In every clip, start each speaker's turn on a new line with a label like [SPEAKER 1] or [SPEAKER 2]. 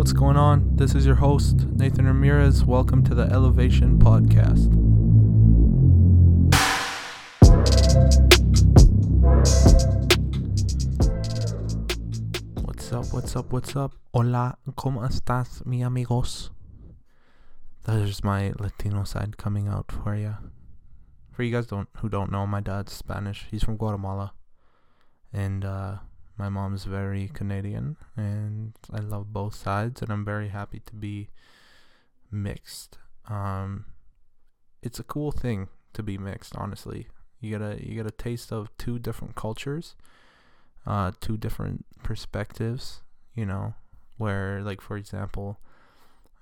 [SPEAKER 1] What's going on? This is your host, Nathan Ramirez. Welcome to the Elevation Podcast. What's up? What's up? What's up? Hola, ¿cómo estás, mi amigos? There's my Latino side coming out for you. For you guys don't who don't know, my dad's Spanish. He's from Guatemala, and uh, my mom's very Canadian, and I love both sides, and I'm very happy to be mixed. Um, it's a cool thing to be mixed, honestly. You get a you get a taste of two different cultures, uh, two different perspectives. You know, where like for example,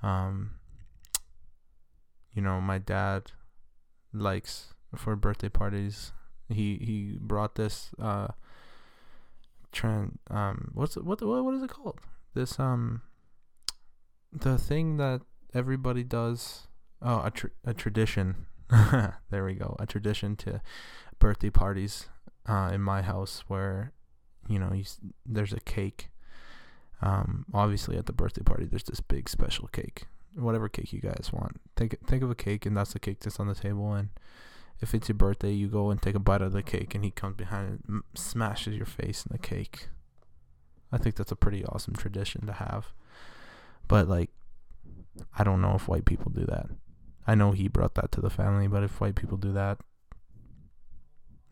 [SPEAKER 1] um, you know, my dad likes for birthday parties. He he brought this uh trend um what's it, what what what is it called? This um the thing that everybody does oh a tr- a tradition. there we go. A tradition to birthday parties uh in my house where you know, you, there's a cake. Um obviously at the birthday party there's this big special cake. Whatever cake you guys want. Think think of a cake and that's the cake that's on the table and if it's your birthday, you go and take a bite of the cake, and he comes behind and smashes your face in the cake. I think that's a pretty awesome tradition to have. But, like, I don't know if white people do that. I know he brought that to the family, but if white people do that,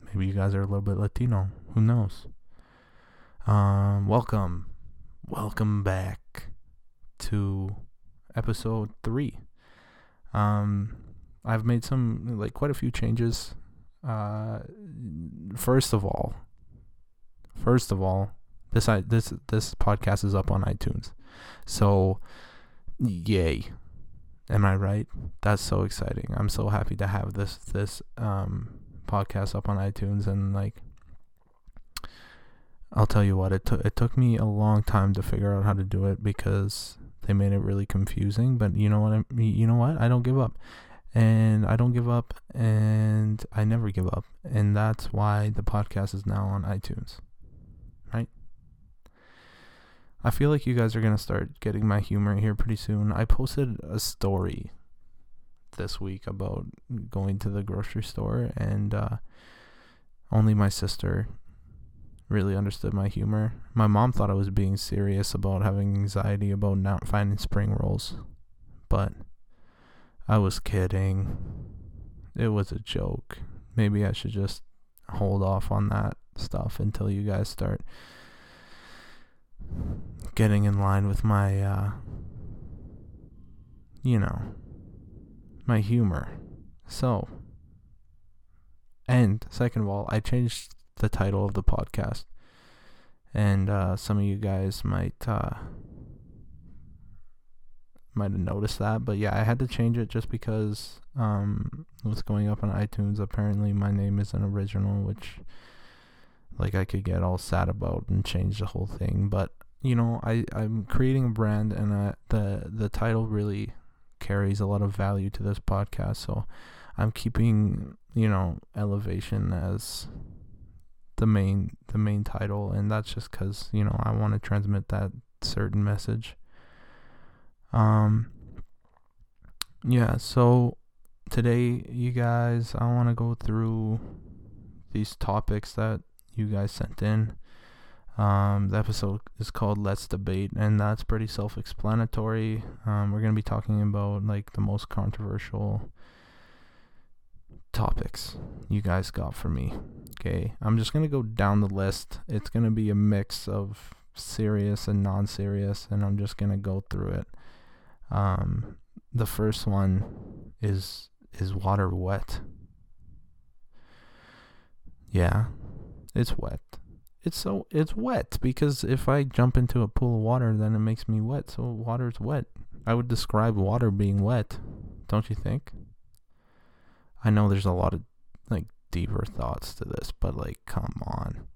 [SPEAKER 1] maybe you guys are a little bit Latino. Who knows? Um, welcome. Welcome back to episode three. Um, I've made some like quite a few changes. Uh, first of all, first of all, this I this this podcast is up on iTunes, so yay! Am I right? That's so exciting. I'm so happy to have this this um podcast up on iTunes and like. I'll tell you what it took. It took me a long time to figure out how to do it because they made it really confusing. But you know what? I you know what? I don't give up and I don't give up and I never give up. And that's why the podcast is now on iTunes. Right? I feel like you guys are going to start getting my humor here pretty soon. I posted a story this week about going to the grocery store and uh, only my sister really understood my humor. My mom thought I was being serious about having anxiety about not finding spring rolls. But I was kidding. It was a joke. Maybe I should just hold off on that stuff until you guys start getting in line with my uh you know my humor. So and second of all, I changed the title of the podcast. And uh some of you guys might uh might have noticed that, but yeah, I had to change it just because um, what's going up on iTunes. Apparently, my name isn't original, which like I could get all sad about and change the whole thing. But you know, I I'm creating a brand, and uh, the the title really carries a lot of value to this podcast. So I'm keeping you know elevation as the main the main title, and that's just because you know I want to transmit that certain message. Um, yeah, so today, you guys, I want to go through these topics that you guys sent in. Um, the episode is called Let's Debate, and that's pretty self explanatory. Um, we're going to be talking about like the most controversial topics you guys got for me. Okay, I'm just going to go down the list. It's going to be a mix of serious and non serious, and I'm just going to go through it. Um, the first one is is water wet? Yeah, it's wet. It's so it's wet because if I jump into a pool of water, then it makes me wet. So water's wet. I would describe water being wet, don't you think? I know there's a lot of like deeper thoughts to this, but like come on.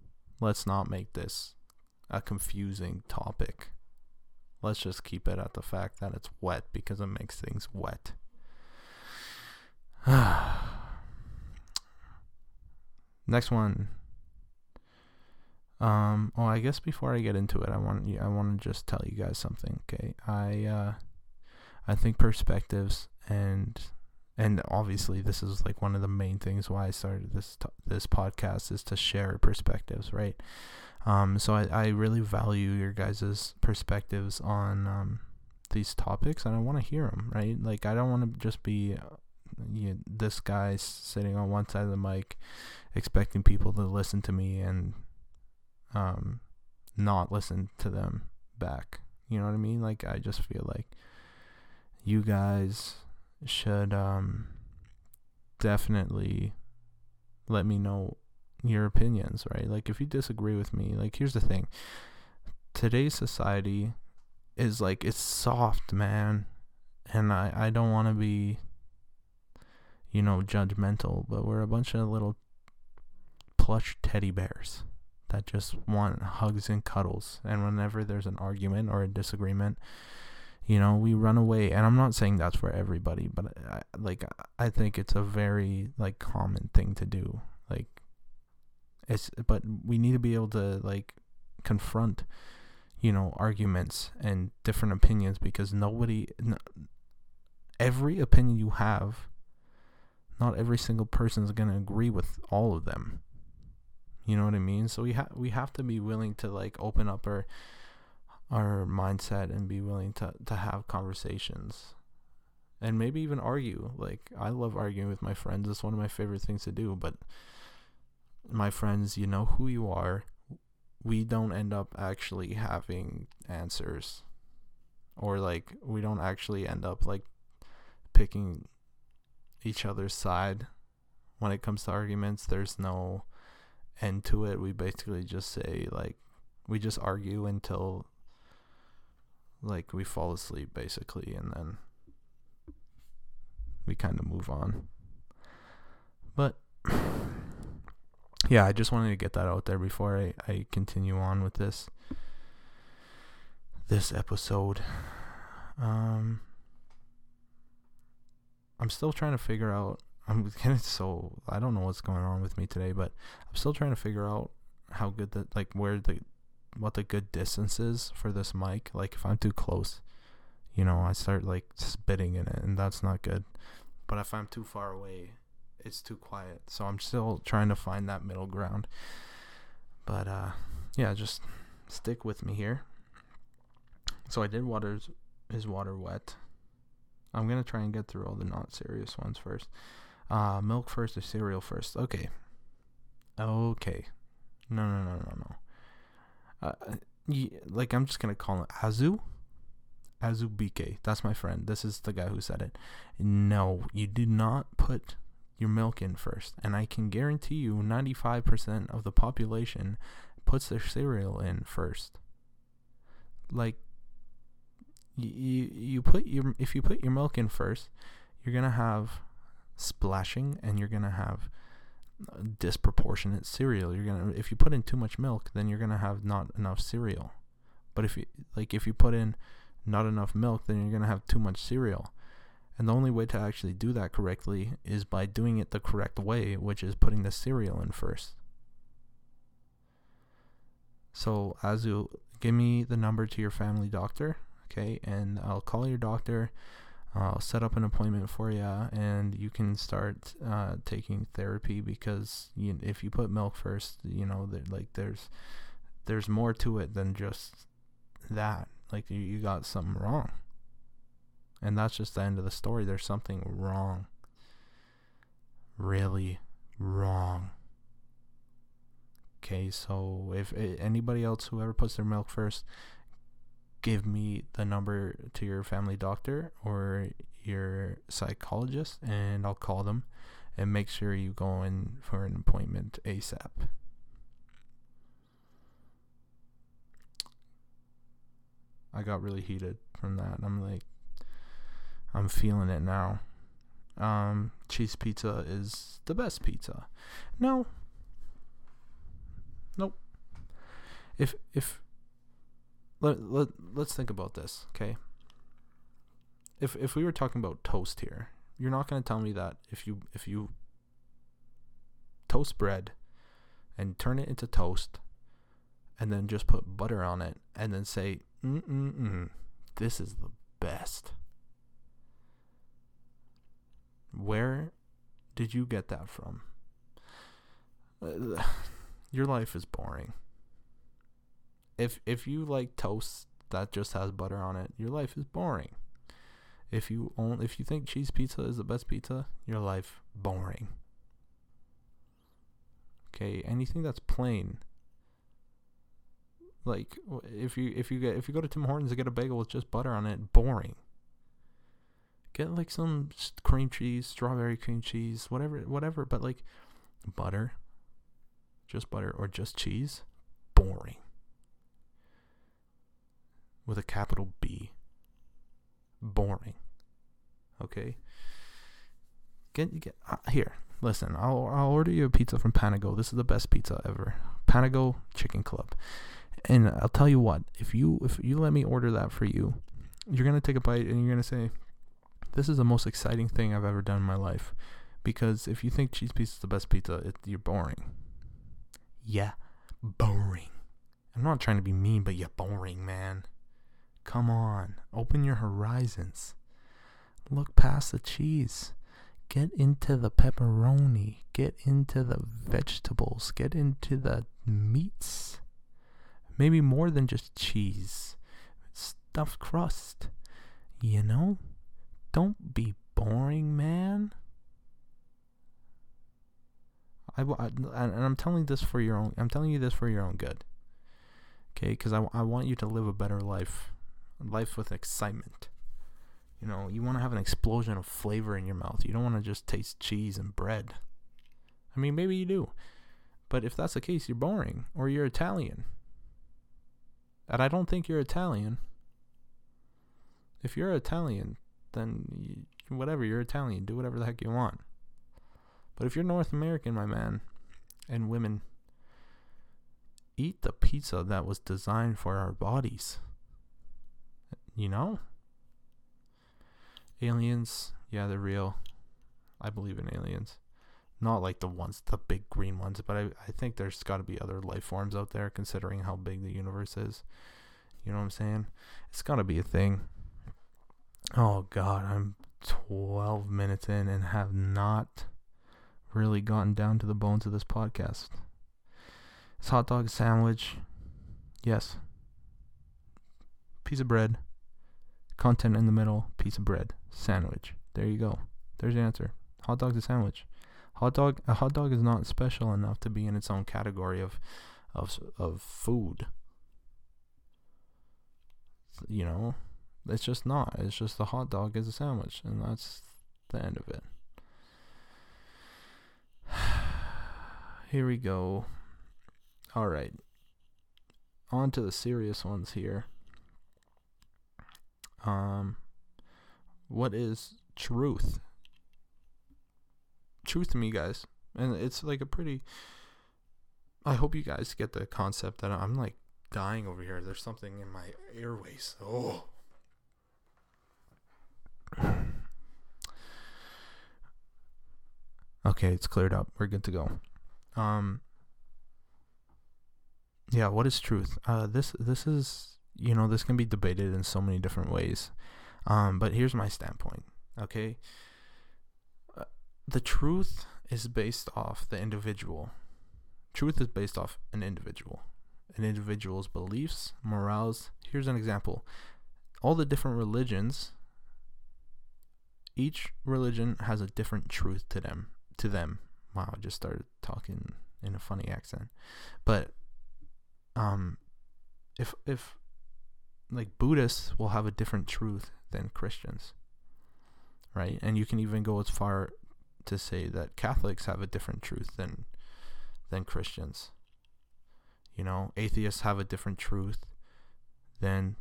[SPEAKER 1] Let's not make this a confusing topic. Let's just keep it at the fact that it's wet because it makes things wet. Next one. Um, well, I guess before I get into it, I want I want to just tell you guys something. Okay, I uh, I think perspectives and and obviously this is like one of the main things why I started this t- this podcast is to share perspectives, right? Um, so I, I really value your guys' perspectives on um, these topics, and I want to hear them, right? Like I don't want to just be uh, you know, this guy sitting on one side of the mic, expecting people to listen to me and um, not listen to them back. You know what I mean? Like I just feel like you guys should um, definitely let me know your opinions, right? Like if you disagree with me, like here's the thing. Today's society is like it's soft, man. And I I don't want to be you know judgmental, but we're a bunch of little plush teddy bears that just want hugs and cuddles. And whenever there's an argument or a disagreement, you know, we run away. And I'm not saying that's for everybody, but I, like I think it's a very like common thing to do. Like it's but we need to be able to like confront you know arguments and different opinions because nobody every opinion you have not every single person is going to agree with all of them you know what I mean? So we have we have to be willing to like open up our our mindset and be willing to to have conversations and maybe even argue. Like I love arguing with my friends. It's one of my favorite things to do, but my friends, you know who you are. We don't end up actually having answers or like we don't actually end up like picking each other's side when it comes to arguments. There's no end to it. We basically just say like we just argue until like we fall asleep basically and then we kind of move on. But yeah, I just wanted to get that out there before I, I continue on with this this episode. Um I'm still trying to figure out I'm getting so I don't know what's going on with me today, but I'm still trying to figure out how good the like where the what the good distance is for this mic. Like if I'm too close, you know, I start like spitting in it, and that's not good. But if I'm too far away, it's too quiet. So I'm still trying to find that middle ground. But uh, yeah, just stick with me here. So I did water his water wet. I'm gonna try and get through all the not serious ones first. Uh, milk first or cereal first? Okay. Okay. No, no, no, no, no. Uh, like I'm just gonna call him Azu. Azubike. That's my friend. This is the guy who said it. No, you do not put your milk in first. And I can guarantee you 95% of the population puts their cereal in first. Like you you put your if you put your milk in first, you're going to have splashing and you're going to have disproportionate cereal. You're to if you put in too much milk, then you're to have not enough cereal. But if you like if you put in not enough milk, then you're to have too much cereal. And the only way to actually do that correctly is by doing it the correct way, which is putting the cereal in first. So, Azu, give me the number to your family doctor, okay? And I'll call your doctor I'll set up an appointment for you, and you can start uh, taking therapy because you, if you put milk first, you know, like there's there's more to it than just that. Like you, you got something wrong, and that's just the end of the story. There's something wrong, really wrong. Okay, so if anybody else who ever puts their milk first give me the number to your family doctor or your psychologist and I'll call them and make sure you go in for an appointment ASAP. I got really heated from that. I'm like I'm feeling it now. Um cheese pizza is the best pizza. No. Nope. If if let, let let's think about this, okay? If if we were talking about toast here, you're not going to tell me that if you if you toast bread and turn it into toast, and then just put butter on it and then say, mm mm this is the best. Where did you get that from? Your life is boring. If if you like toast that just has butter on it, your life is boring. If you own if you think cheese pizza is the best pizza, your life boring. Okay, anything that's plain. Like if you if you get if you go to Tim Hortons and get a bagel with just butter on it, boring. Get like some cream cheese, strawberry cream cheese, whatever whatever, but like butter, just butter or just cheese, boring. With a capital B. Boring. Okay? Get get uh, here. Listen, I'll I'll order you a pizza from Panago. This is the best pizza ever. Panago Chicken Club. And I'll tell you what, if you if you let me order that for you, you're gonna take a bite and you're gonna say, "This is the most exciting thing I've ever done in my life." Because if you think cheese pizza is the best pizza, it, you're boring. Yeah, boring. I'm not trying to be mean, but you're boring, man. Come on, open your horizons. Look past the cheese. Get into the pepperoni. Get into the vegetables. Get into the meats. Maybe more than just cheese. Stuffed crust. You know? Don't be boring, man. I, I, and I'm telling this for your own. I'm telling you this for your own good. Okay, because I, I want you to live a better life, life with excitement. You know, you want to have an explosion of flavor in your mouth. You don't want to just taste cheese and bread. I mean, maybe you do. But if that's the case, you're boring or you're Italian. And I don't think you're Italian. If you're Italian, then you, whatever, you're Italian. Do whatever the heck you want. But if you're North American, my man, and women, eat the pizza that was designed for our bodies. You know? Aliens, yeah, they're real. I believe in aliens. Not like the ones, the big green ones, but I, I think there's got to be other life forms out there considering how big the universe is. You know what I'm saying? It's got to be a thing. Oh, God, I'm 12 minutes in and have not really gotten down to the bones of this podcast. It's hot dog sandwich. Yes. Piece of bread. Content in the middle. Piece of bread sandwich. There you go. There's the answer. Hot dog's a sandwich. Hot dog a hot dog is not special enough to be in its own category of of of food. You know, it's just not. It's just the hot dog is a sandwich and that's the end of it. Here we go. All right. On to the serious ones here. Um what is truth? Truth to me, guys. And it's like a pretty. I hope you guys get the concept that I'm like dying over here. There's something in my airways. Oh. Okay, it's cleared up. We're good to go. Um Yeah, what is truth? Uh this this is you know, this can be debated in so many different ways. Um, but here's my standpoint. Okay, uh, the truth is based off the individual. Truth is based off an individual, an individual's beliefs, morals. Here's an example: all the different religions. Each religion has a different truth to them. To them. Wow, I just started talking in a funny accent, but um, if if like Buddhists will have a different truth than Christians. Right? And you can even go as far to say that Catholics have a different truth than than Christians. You know, atheists have a different truth than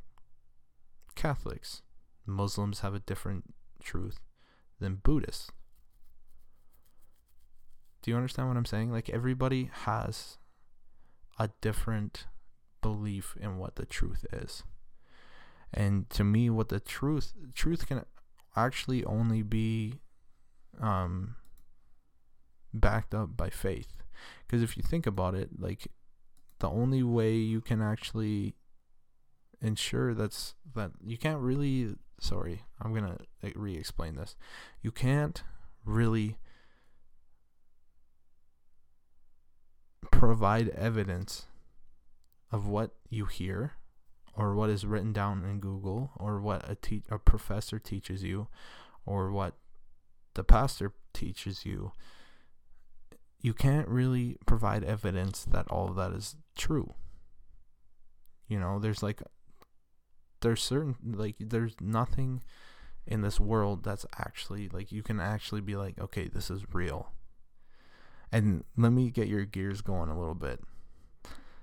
[SPEAKER 1] Catholics. Muslims have a different truth than Buddhists. Do you understand what I'm saying? Like everybody has a different belief in what the truth is. And to me, what the truth truth can actually only be um, backed up by faith. Because if you think about it, like the only way you can actually ensure that's that you can't really sorry i'm gonna re-explain this you can't really provide evidence of what you hear or what is written down in google or what a, te- a professor teaches you or what the pastor teaches you you can't really provide evidence that all of that is true. You know there's like there's certain like there's nothing in this world that's actually like you can actually be like okay this is real. And let me get your gears going a little bit.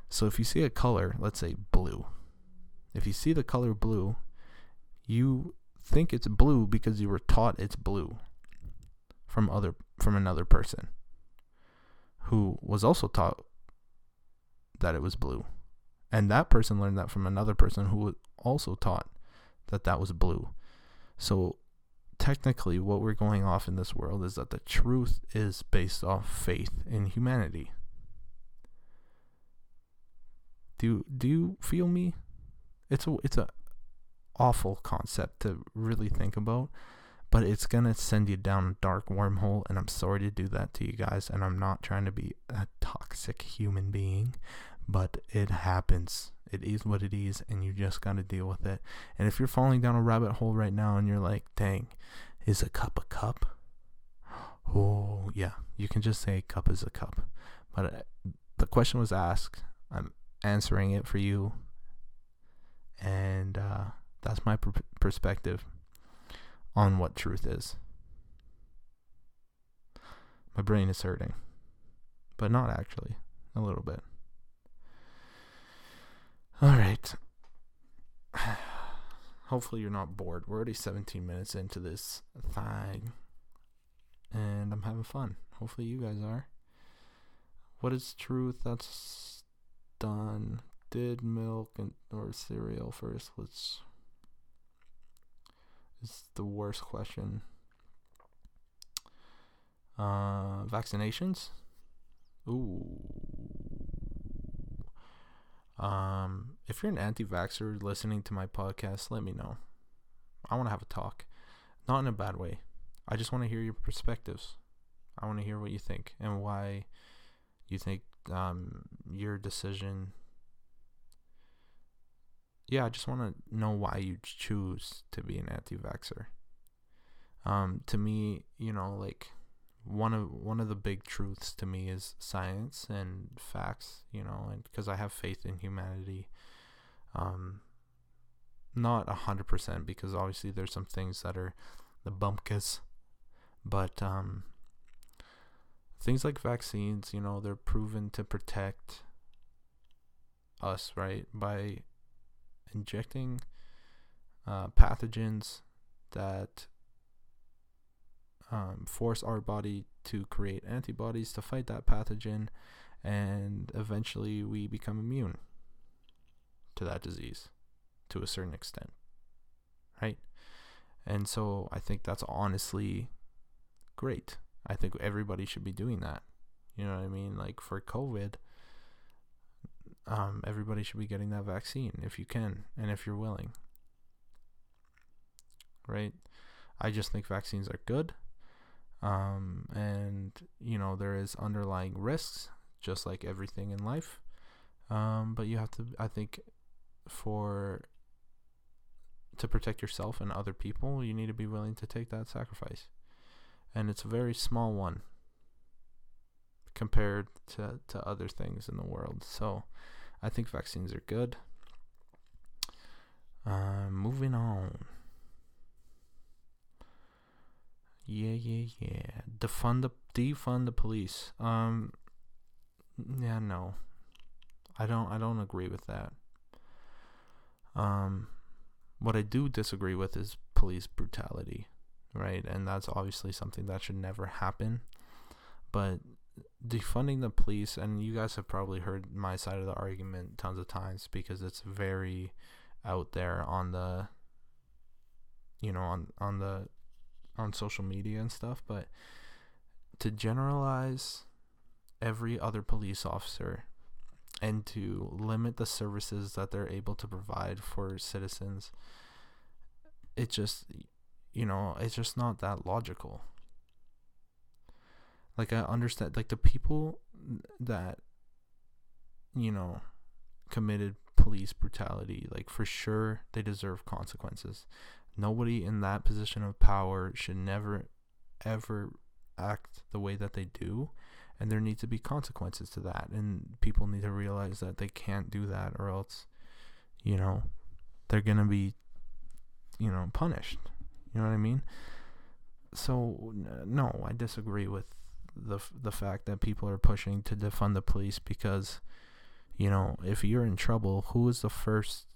[SPEAKER 1] So if you see a color let's say blue if you see the color blue you think it's blue because you were taught it's blue from other from another person who was also taught that it was blue and that person learned that from another person who also taught that that was blue. So technically, what we're going off in this world is that the truth is based off faith in humanity. Do do you feel me? It's a it's a awful concept to really think about, but it's gonna send you down a dark wormhole, and I'm sorry to do that to you guys, and I'm not trying to be a toxic human being, but it happens. It is what it is, and you just got to deal with it. And if you're falling down a rabbit hole right now and you're like, dang, is a cup a cup? Oh, yeah, you can just say cup is a cup. But uh, the question was asked. I'm answering it for you. And uh, that's my pr- perspective on what truth is. My brain is hurting, but not actually, a little bit. All right. Hopefully you're not bored. We're already 17 minutes into this thing. And I'm having fun. Hopefully you guys are. What is truth? That's done. Did milk and or cereal first? Let's. It's the worst question. Uh, vaccinations. Ooh. Um, if you're an anti-vaxxer listening to my podcast, let me know. I want to have a talk, not in a bad way. I just want to hear your perspectives. I want to hear what you think and why you think um, your decision. Yeah, I just want to know why you choose to be an anti-vaxer. Um, to me, you know, like one of one of the big truths to me is science and facts you know and because i have faith in humanity um not a hundred percent because obviously there's some things that are the bumpkins but um things like vaccines you know they're proven to protect us right by injecting uh, pathogens that um, force our body to create antibodies to fight that pathogen, and eventually we become immune to that disease to a certain extent. Right? And so I think that's honestly great. I think everybody should be doing that. You know what I mean? Like for COVID, um, everybody should be getting that vaccine if you can and if you're willing. Right? I just think vaccines are good. Um, and you know there is underlying risks, just like everything in life. Um, but you have to, I think, for to protect yourself and other people, you need to be willing to take that sacrifice, and it's a very small one compared to to other things in the world. So, I think vaccines are good. Uh, moving on. Yeah, yeah, yeah. Defund the defund the police. Um yeah, no. I don't I don't agree with that. Um what I do disagree with is police brutality, right? And that's obviously something that should never happen. But defunding the police and you guys have probably heard my side of the argument tons of times because it's very out there on the you know on on the on social media and stuff, but to generalize every other police officer and to limit the services that they're able to provide for citizens it just you know it's just not that logical like i understand like the people that you know committed police brutality like for sure they deserve consequences. Nobody in that position of power should never ever act the way that they do and there need to be consequences to that and people need to realize that they can't do that or else you know they're going to be you know punished. You know what i mean? So no i disagree with the the fact that people are pushing to defund the police because you know if you're in trouble who is the first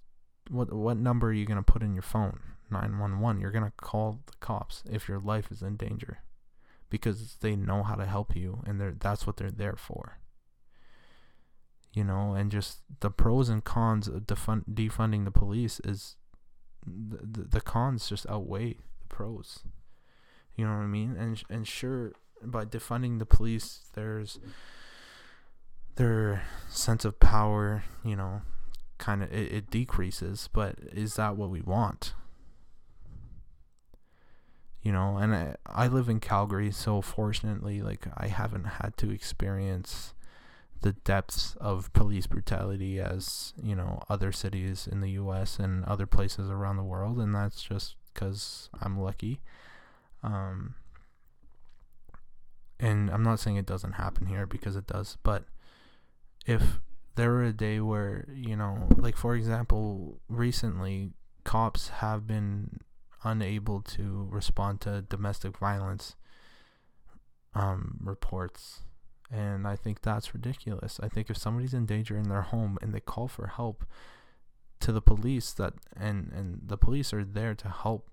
[SPEAKER 1] what what number are you going to put in your phone? 911 you're going to call the cops if your life is in danger because they know how to help you and they're that's what they're there for. You know and just the pros and cons of defund, defunding the police is the, the, the cons just outweigh the pros. You know what i mean? And and sure by defunding the police there's their sense of power you know kind of it, it decreases but is that what we want? You know and I, I live in calgary so fortunately like i haven't had to experience the depths of police brutality as you know other cities in the us and other places around the world and that's just because i'm lucky. Um and i'm not saying it doesn't happen here because it does but if there were a day where you know like for example recently cops have been unable to respond to domestic violence um, reports. And I think that's ridiculous. I think if somebody's in danger in their home and they call for help to the police that and and the police are there to help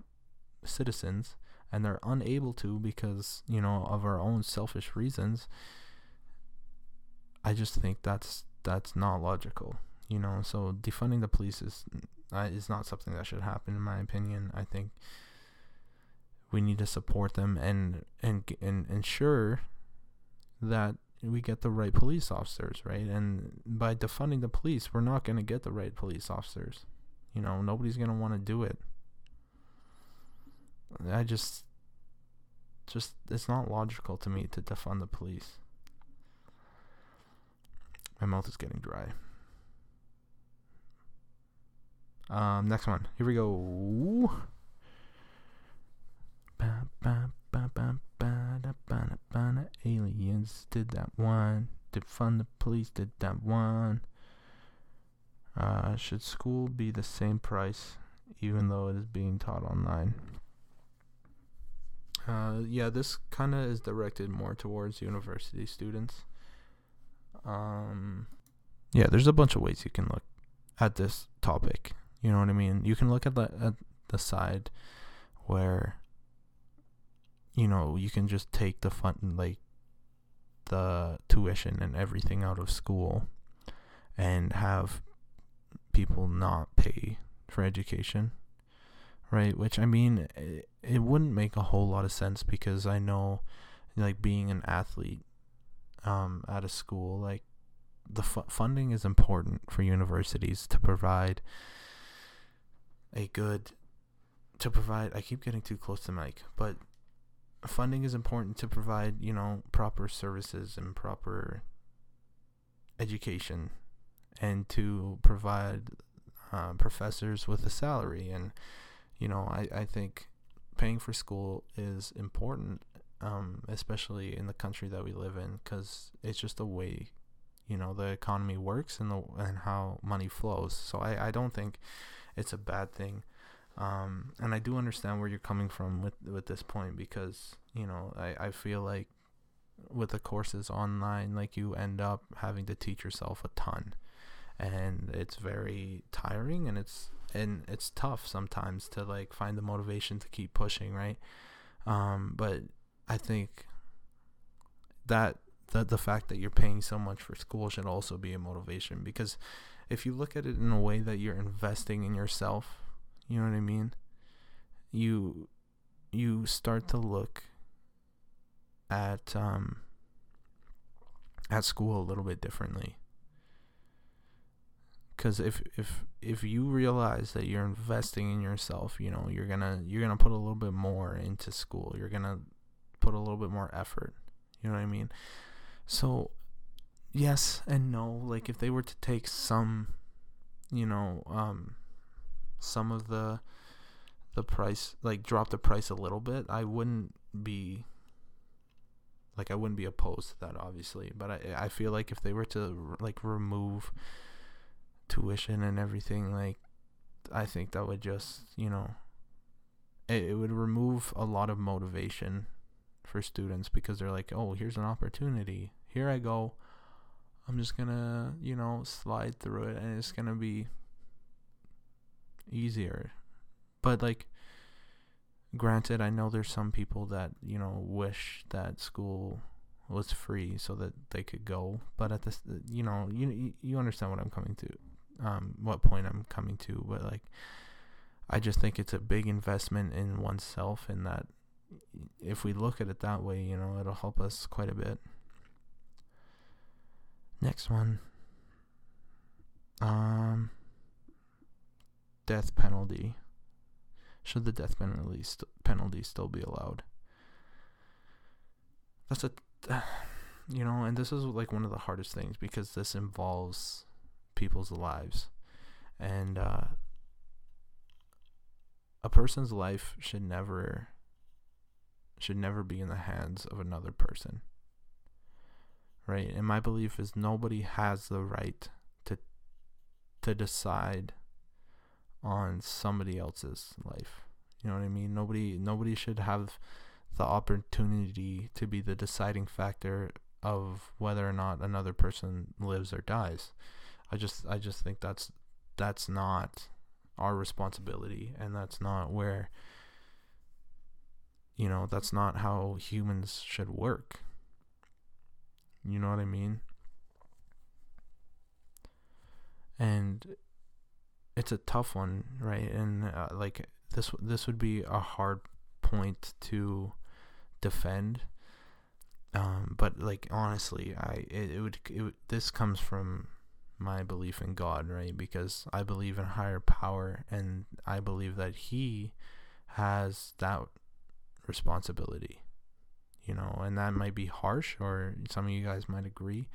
[SPEAKER 1] citizens and they're unable to because, you know, of our own selfish reasons, I just think that's that's not logical, you know. So defunding the police is uh, is not something that should happen, in my opinion. I think we need to support them and and and ensure that we get the right police officers, right? And by defunding the police, we're not going to get the right police officers. You know, nobody's going to want to do it. I just just it's not logical to me to defund the police. My mouth is getting dry. Um, next one. Here we go. Aliens did that one. Defund the police did that one. Uh, should school be the same price even though it is being taught online? Uh, yeah, this kind of is directed more towards university students. Um, yeah, there's a bunch of ways you can look at this topic. You know what I mean? You can look at the at the side where you know you can just take the fun like the tuition and everything out of school and have people not pay for education right? Which i mean it, it wouldn't make a whole lot of sense because i know like being an athlete um at a school like the fu- funding is important for universities to provide a good to provide I keep getting too close to mic, but funding is important to provide, you know, proper services and proper education and to provide uh, professors with a salary and you know I, I think paying for school is important um, especially in the country that we live in because it's just the way you know the economy works and the and how money flows so I, I don't think it's a bad thing. Um, and I do understand where you're coming from with with this point because you know I, I feel like with the courses online like you end up having to teach yourself a ton and it's very tiring and it's and it's tough sometimes to like find the motivation to keep pushing right um, but I think that the the fact that you're paying so much for school should also be a motivation because if you look at it in a way that you're investing in yourself, you know what I mean? You you start to look at um at school a little bit differently. Because if if if you realize that you're investing in yourself you know you're gonna you're gonna put a little bit more into school. You're gonna put a little bit more effort. You know what i mean? So yes and no. Like if they were to take some you know um some of the the price like drop the price a little bit i wouldn't be like i wouldn't be opposed to that obviously. But i i feel like if they were to like remove tuition and everything like i think that would just you know it, it would remove a lot of motivation for students because they're like oh here's an opportunity. Here i go. I'm just gonna you know slide through it and it's gonna be easier. But like granted i know there's some people that you know wish that school was free so that they could go but at this you know you you understand what i'm coming to um, what point I'm coming to, but like, I just think it's a big investment in oneself, and that if we look at it that way, you know, it'll help us quite a bit. Next one. Um, death penalty. Should the death penalty st- penalty still be allowed? That's a, you know, and this is like one of the hardest things because this involves people's lives. And uh, a person's life should never should never be in the hands of another person. Right? And my belief is nobody has the right to to decide on somebody else's life. You know what I mean? Nobody nobody should have the opportunity to be the deciding factor of whether or not another person lives or dies. I just I just think that's that's not our responsibility and that's not where you know, that's not how humans should work. You know what I mean? And it's a tough one, right? And uh, like this this would be a hard point to defend. Um, but like honestly, I it, it would it, this comes from my belief in God, right? Because I believe in higher power and I believe that He has that responsibility, you know, and that might be harsh or some of you guys might agree,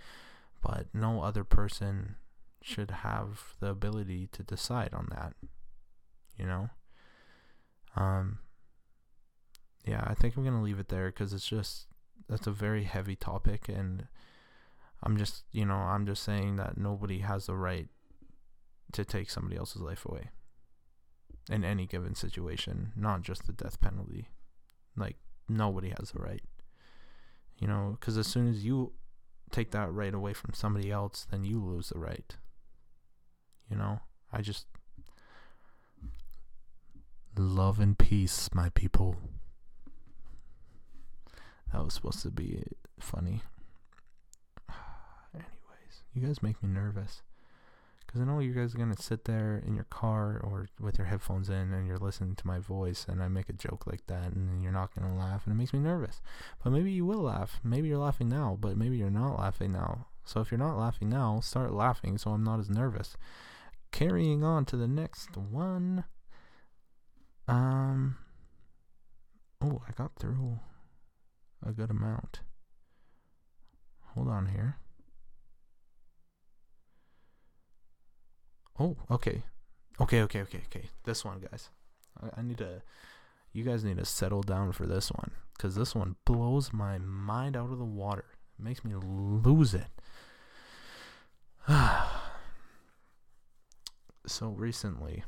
[SPEAKER 1] but no other person should have the ability to decide on that, you know? Um, yeah, I think I'm going to leave it there because it's just, that's a very heavy topic and I'm just, you know, I'm just saying that nobody has the right to take somebody else's life away in any given situation, not just the death penalty. Like, nobody has the right. You know, because as soon as you take that right away from somebody else, then you lose the right. You know, I just. Love and peace, my people. That was supposed to be funny. You guys make me nervous. Because I know you guys are going to sit there in your car or with your headphones in and you're listening to my voice and I make a joke like that and you're not going to laugh and it makes me nervous. But maybe you will laugh. Maybe you're laughing now, but maybe you're not laughing now. So if you're not laughing now, start laughing so I'm not as nervous. Carrying on to the next one. Um. Oh, I got through a good amount. Hold on here. Oh, okay. Okay, okay, okay, okay. This one, guys. I, I need to. You guys need to settle down for this one. Because this one blows my mind out of the water. It makes me lose it. so recently,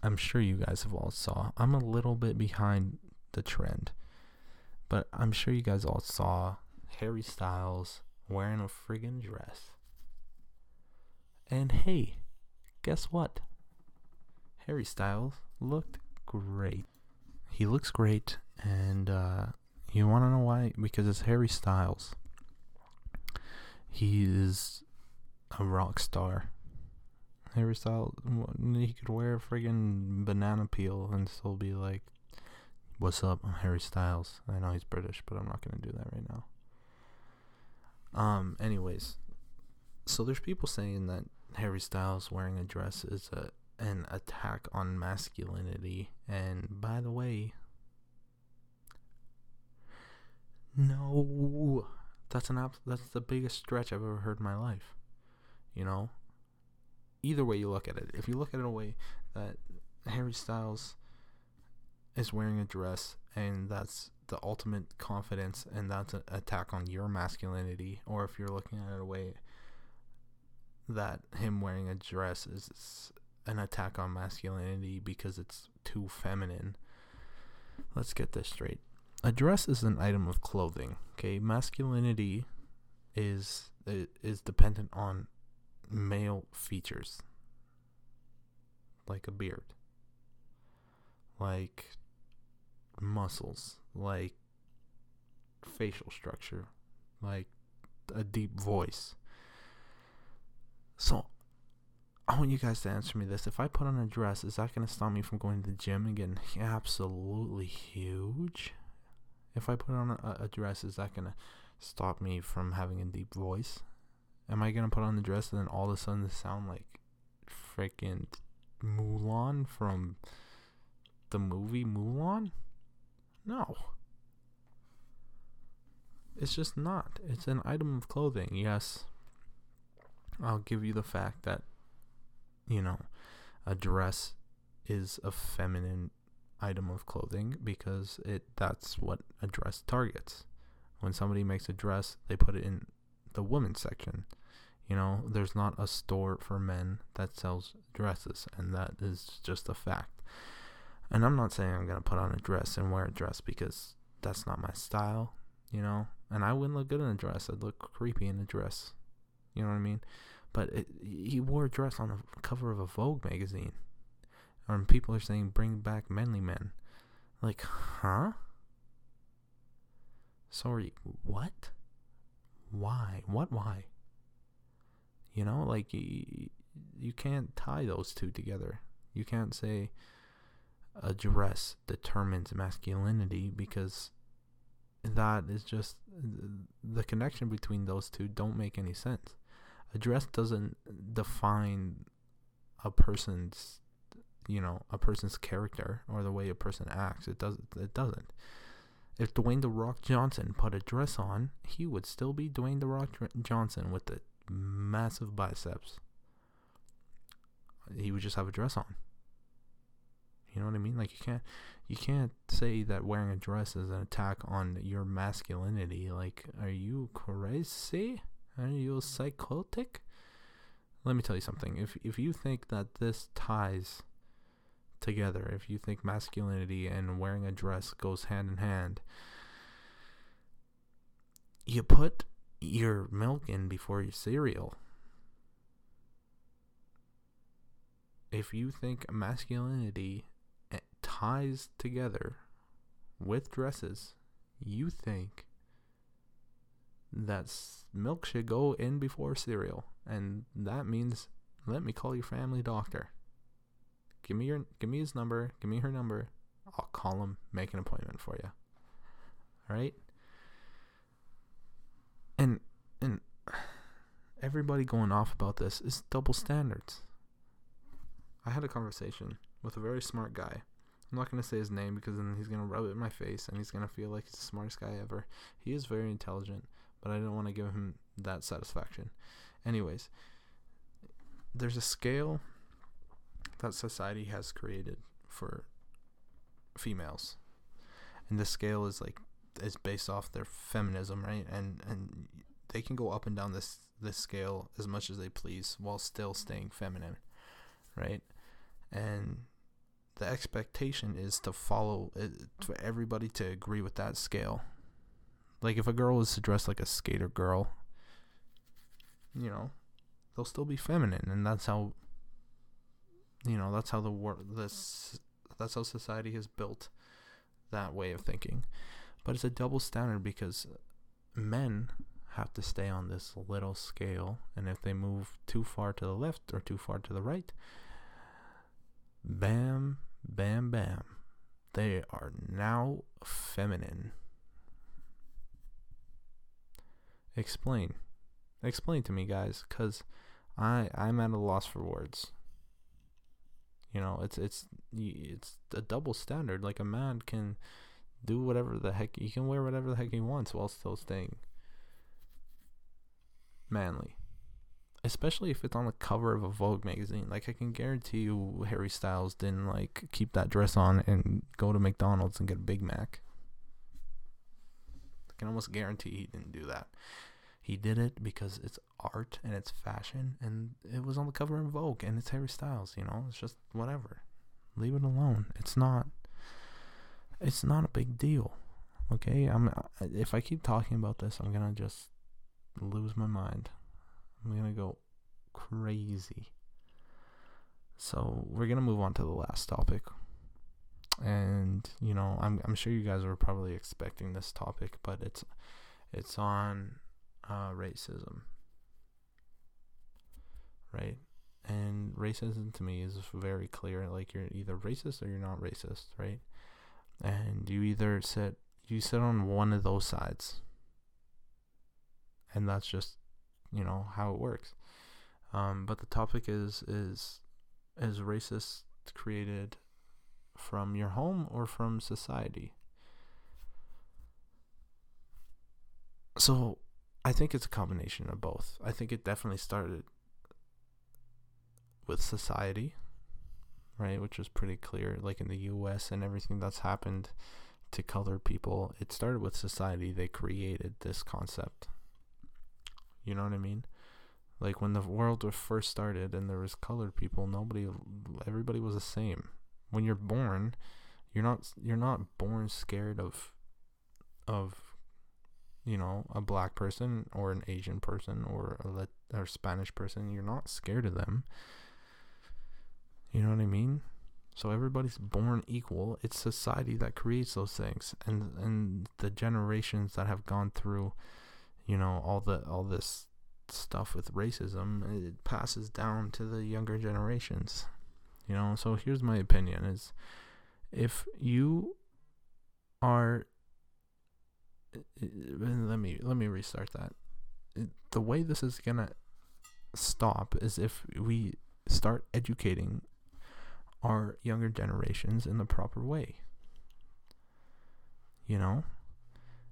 [SPEAKER 1] I'm sure you guys have all saw. I'm a little bit behind the trend. But I'm sure you guys all saw Harry Styles wearing a friggin' dress. And hey, guess what? Harry Styles looked great. He looks great, and uh, you want to know why? Because it's Harry Styles. He is a rock star. Harry Styles, he could wear a friggin' banana peel and still be like, What's up? I'm Harry Styles. I know he's British, but I'm not going to do that right now. Um, anyways, so there's people saying that Harry Styles wearing a dress is a an attack on masculinity. And by the way, no, that's an abs- that's the biggest stretch I've ever heard in my life. You know, either way you look at it, if you look at it a way that Harry Styles is wearing a dress and that's the ultimate confidence and that's an attack on your masculinity, or if you're looking at it a way that him wearing a dress is an attack on masculinity because it's too feminine. Let's get this straight. A dress is an item of clothing. Okay, masculinity is is dependent on male features, like a beard, like muscles, like facial structure, like a deep voice. So I want you guys to answer me this. If I put on a dress, is that going to stop me from going to the gym and getting absolutely huge? If I put on a, a dress, is that going to stop me from having a deep voice? Am I going to put on the dress and then all of a sudden sound like freaking Mulan from the movie Mulan? No. It's just not. It's an item of clothing. Yes. I'll give you the fact that you know, a dress is a feminine item of clothing because it that's what a dress targets. When somebody makes a dress, they put it in the women's section. You know, there's not a store for men that sells dresses, and that is just a fact. And I'm not saying I'm gonna put on a dress and wear a dress because that's not my style, you know. And I wouldn't look good in a dress. I'd look creepy in a dress. You know what I mean? But it, he wore a dress on the cover of a Vogue magazine. And people are saying, bring back manly men. Like, huh? Sorry, what? Why? What why? You know, like, you, you can't tie those two together. You can't say a dress determines masculinity because that is just the connection between those two don't make any sense a dress doesn't define a person's you know a person's character or the way a person acts. It does it doesn't. If Dwayne the Rock Johnson put a dress on he would still be Dwayne the Rock Johnson with the massive biceps. He would just have a dress on. You know what I mean? Like you can't you can't say that wearing a dress is an attack on your masculinity. Like are you crazy are you psychotic? Let me tell you something. If if you think that this ties together, if you think masculinity and wearing a dress goes hand in hand, you put your milk in before your cereal. If you think masculinity eh, ties together with dresses, you think that milk should go in before cereal, and that means let me call your family doctor. Give me your give me his number, give me her number. I'll call him, make an appointment for you. All right? And and everybody going off about this is double standards. I had a conversation with a very smart guy. I'm not going to say his name because then he's going to rub it in my face and he's going to feel like he's the smartest guy ever. He is very intelligent but I don't want to give him that satisfaction. Anyways, there's a scale that society has created for females. And this scale is like is based off their feminism, right? And and they can go up and down this this scale as much as they please while still staying feminine, right? And the expectation is to follow it, for everybody to agree with that scale like if a girl was to dress like a skater girl, you know, they'll still be feminine, and that's how. You know, that's how the world this that's how society has built that way of thinking. But it's a double standard because men have to stay on this little scale, and if they move too far to the left or too far to the right, bam, bam, bam, they are now feminine. Explain. Explain to me, guys, because I I'm at a loss for words. You know, it's it's it's a double standard. Like a man can do whatever the heck he can wear whatever the heck he wants while still staying manly. Especially if it's on the cover of a Vogue magazine. Like I can guarantee you Harry Styles didn't like keep that dress on and go to McDonald's and get a Big Mac. Can almost guarantee he didn't do that. He did it because it's art and it's fashion and it was on the cover of Vogue and it's Harry Styles, you know? It's just whatever. Leave it alone. It's not it's not a big deal. Okay? I'm if I keep talking about this, I'm to just lose my mind. I'm to go crazy. So, we're to move on to the last topic. And, you know, I'm I'm sure you guys were probably expecting this topic, but it's it's on uh, racism, right? And racism to me is very clear. Like you're either racist or you're not racist, right? And you either sit you sit on one of those sides, and that's just you know how it works. Um, but the topic is is is racist created from your home or from society? So I think it's a combination of both. I think it definitely started with society, right, which was pretty clear, like in the U.S. and everything that's happened to colored people. It started with society. They created this concept. You know what I mean? Like when the world was first started and there was colored people, nobody, everybody was the same. When you're born, you're not you're not born scared of of you know, a black person or an Asian person or a Lat- or Spanish person, you're not scared of them. You know what I mean? So everybody's born equal. It's society that creates those things, and and the generations that have gone through, you know, all the all this stuff with racism, it passes down to the younger generations. You know, so here's my opinion: is if you are let me let me restart that. The way this is gonna stop is if we start educating our younger generations in the proper way. You know,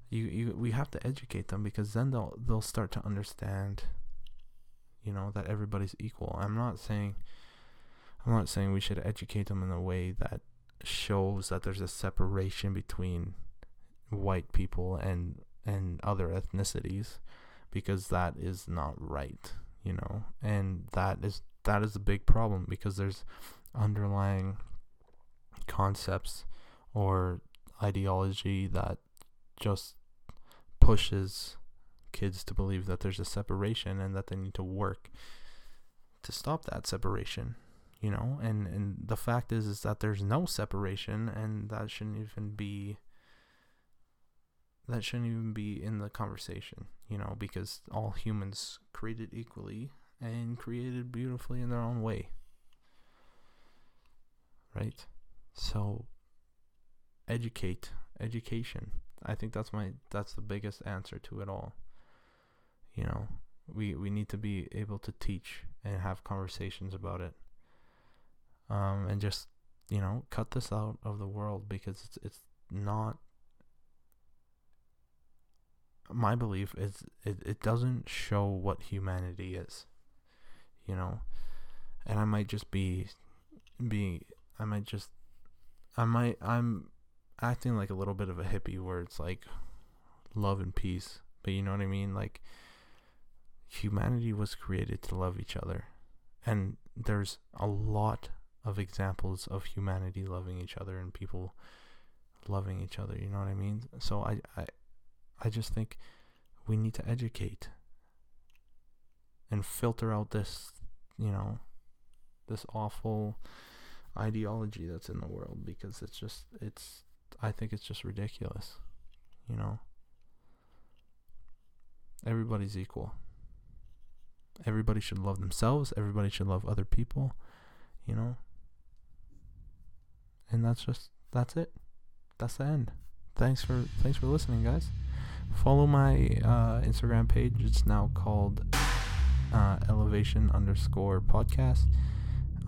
[SPEAKER 1] you you we have to educate them because then they'll they'll start to understand. You know that everybody's equal. I'm not saying. I'm not saying we should educate them in a way that shows that there's a separation between white people and and other ethnicities because that is not right you know? And that is that is a big problem because there's underlying concepts or ideology that just pushes kids to believe that there's a separation and that they need to work to stop that separation you know and and the fact is is that there's no separation and that shouldn't even be that shouldn't even be in the conversation, you know, because all humans created equally and created beautifully in their own way. Right? So educate, education. I think that's my that's the biggest answer to it all. You know, we we need to be able to teach and have conversations about it. Um and just, you know, cut this out of the world because it's it's not my belief is it, it doesn't show what humanity is you know? And i might just be be i might just i might i'm acting like a little bit of a hippie where it's like love and peace but you know what i mean? Like humanity was created to love each other. And there's a lot of examples of humanity loving each other and people loving each other you know what i mean so i i I just think we need to educate and filter out this, you know, this awful ideology that's in the world because it's just it's I think it's just ridiculous. You know. Everybody's equal. Everybody should love themselves, everybody should love other people, you know and that's just that's it. That's the end. Thanks for thanks for listening, guys. Follow my uh, Instagram page. It's now called uh, Elevation underscore podcast.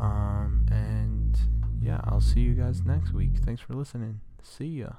[SPEAKER 1] Um, and yeah, I'll see you guys next week. Thanks for listening. See ya.